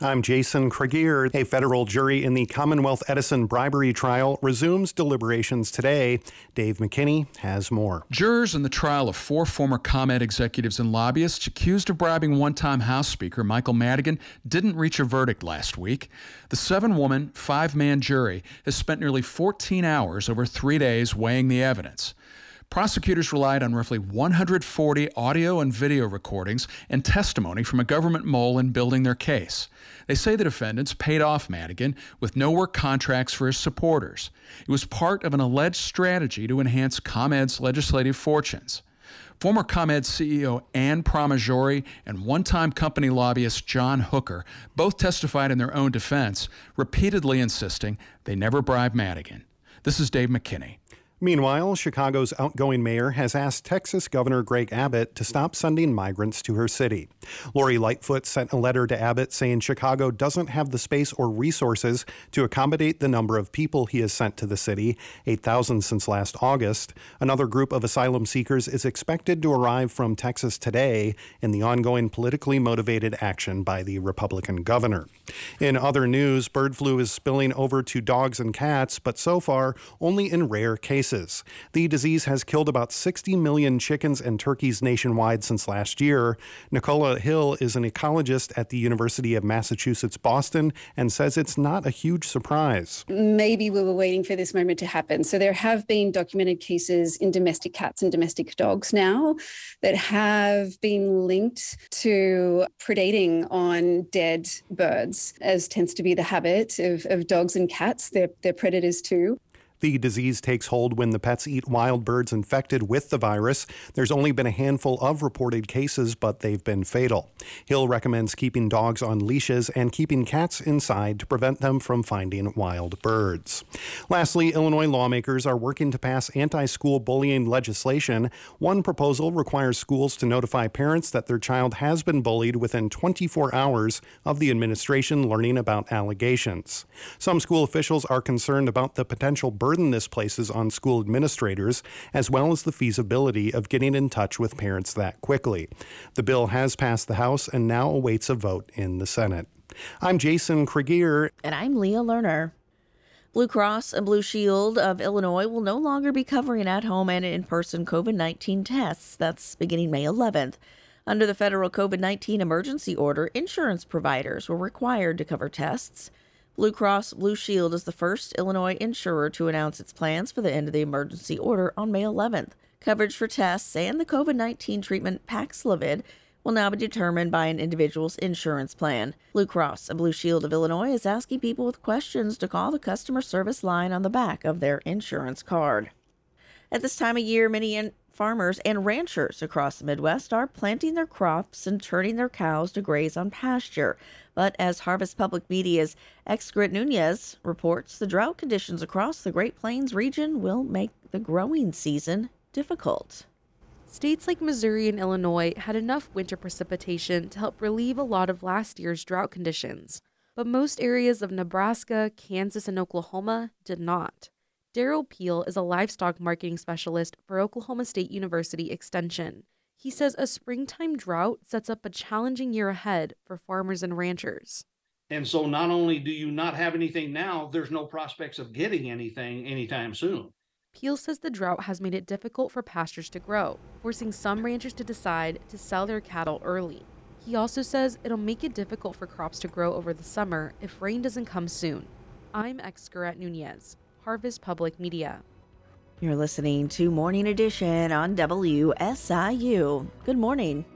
I'm Jason Kregier. A federal jury in the Commonwealth Edison bribery trial resumes deliberations today. Dave McKinney has more. Jurors in the trial of four former ComEd executives and lobbyists accused of bribing one time House Speaker Michael Madigan didn't reach a verdict last week. The seven woman, five man jury has spent nearly 14 hours over three days weighing the evidence. Prosecutors relied on roughly 140 audio and video recordings and testimony from a government mole in building their case. They say the defendants paid off Madigan with no work contracts for his supporters. It was part of an alleged strategy to enhance ComEd's legislative fortunes. Former ComEd CEO Anne Pramaggiore and one time company lobbyist John Hooker both testified in their own defense, repeatedly insisting they never bribed Madigan. This is Dave McKinney. Meanwhile, Chicago's outgoing mayor has asked Texas Governor Greg Abbott to stop sending migrants to her city. Lori Lightfoot sent a letter to Abbott saying Chicago doesn't have the space or resources to accommodate the number of people he has sent to the city, 8,000 since last August. Another group of asylum seekers is expected to arrive from Texas today in the ongoing politically motivated action by the Republican governor. In other news, bird flu is spilling over to dogs and cats, but so far only in rare cases cases. The disease has killed about 60 million chickens and turkeys nationwide since last year. Nichola Hill is an ecologist at the University of Massachusetts Boston and says it's not a huge surprise. Maybe we were waiting for this moment to happen. So there have been documented cases in domestic cats and domestic dogs now that have been linked to predating on dead birds, as tends to be the habit of, of dogs and cats. They're, they're predators too. The disease takes hold when the pets eat wild birds infected with the virus. There's only been a handful of reported cases, but they've been fatal. Hill recommends keeping dogs on leashes and keeping cats inside to prevent them from finding wild birds. Lastly, Illinois lawmakers are working to pass anti school bullying legislation. One proposal requires schools to notify parents that their child has been bullied within 24 hours of the administration learning about allegations. Some school officials are concerned about the potential burden burden this places on school administrators, as well as the feasibility of getting in touch with parents that quickly. The bill has passed the House and now awaits a vote in the Senate. I'm Jason Kregier. And I'm Leah Lerner. Blue Cross and Blue Shield of Illinois will no longer be covering at home and in person COVID 19 tests. That's beginning May 11th. Under the federal COVID 19 emergency order, insurance providers were required to cover tests. Blue Cross Blue Shield is the first Illinois insurer to announce its plans for the end of the emergency order on May 11th. Coverage for tests and the COVID 19 treatment Paxlovid will now be determined by an individual's insurance plan. Blue Cross and Blue Shield of Illinois is asking people with questions to call the customer service line on the back of their insurance card. At this time of year, many in- farmers and ranchers across the Midwest are planting their crops and turning their cows to graze on pasture. But as Harvest Public Media's Xcaret Nunez reports, the drought conditions across the Great Plains region will make the growing season difficult. States like Missouri and Illinois had enough winter precipitation to help relieve a lot of last year's drought conditions, but most areas of Nebraska, Kansas, and Oklahoma did not. Derrell Peel is a livestock marketing specialist for Oklahoma State University Extension. He says a springtime drought sets up a challenging year ahead for farmers and ranchers. And so not only do you not have anything now, there's no prospects of getting anything anytime soon. Peel says the drought has made it difficult for pastures to grow, forcing some ranchers to decide to sell their cattle early. He also says it'll make it difficult for crops to grow over the summer if rain doesn't come soon. I'm Xcaret Nunez. Harvest Public Media. You're listening to Morning Edition on WSIU. Good morning.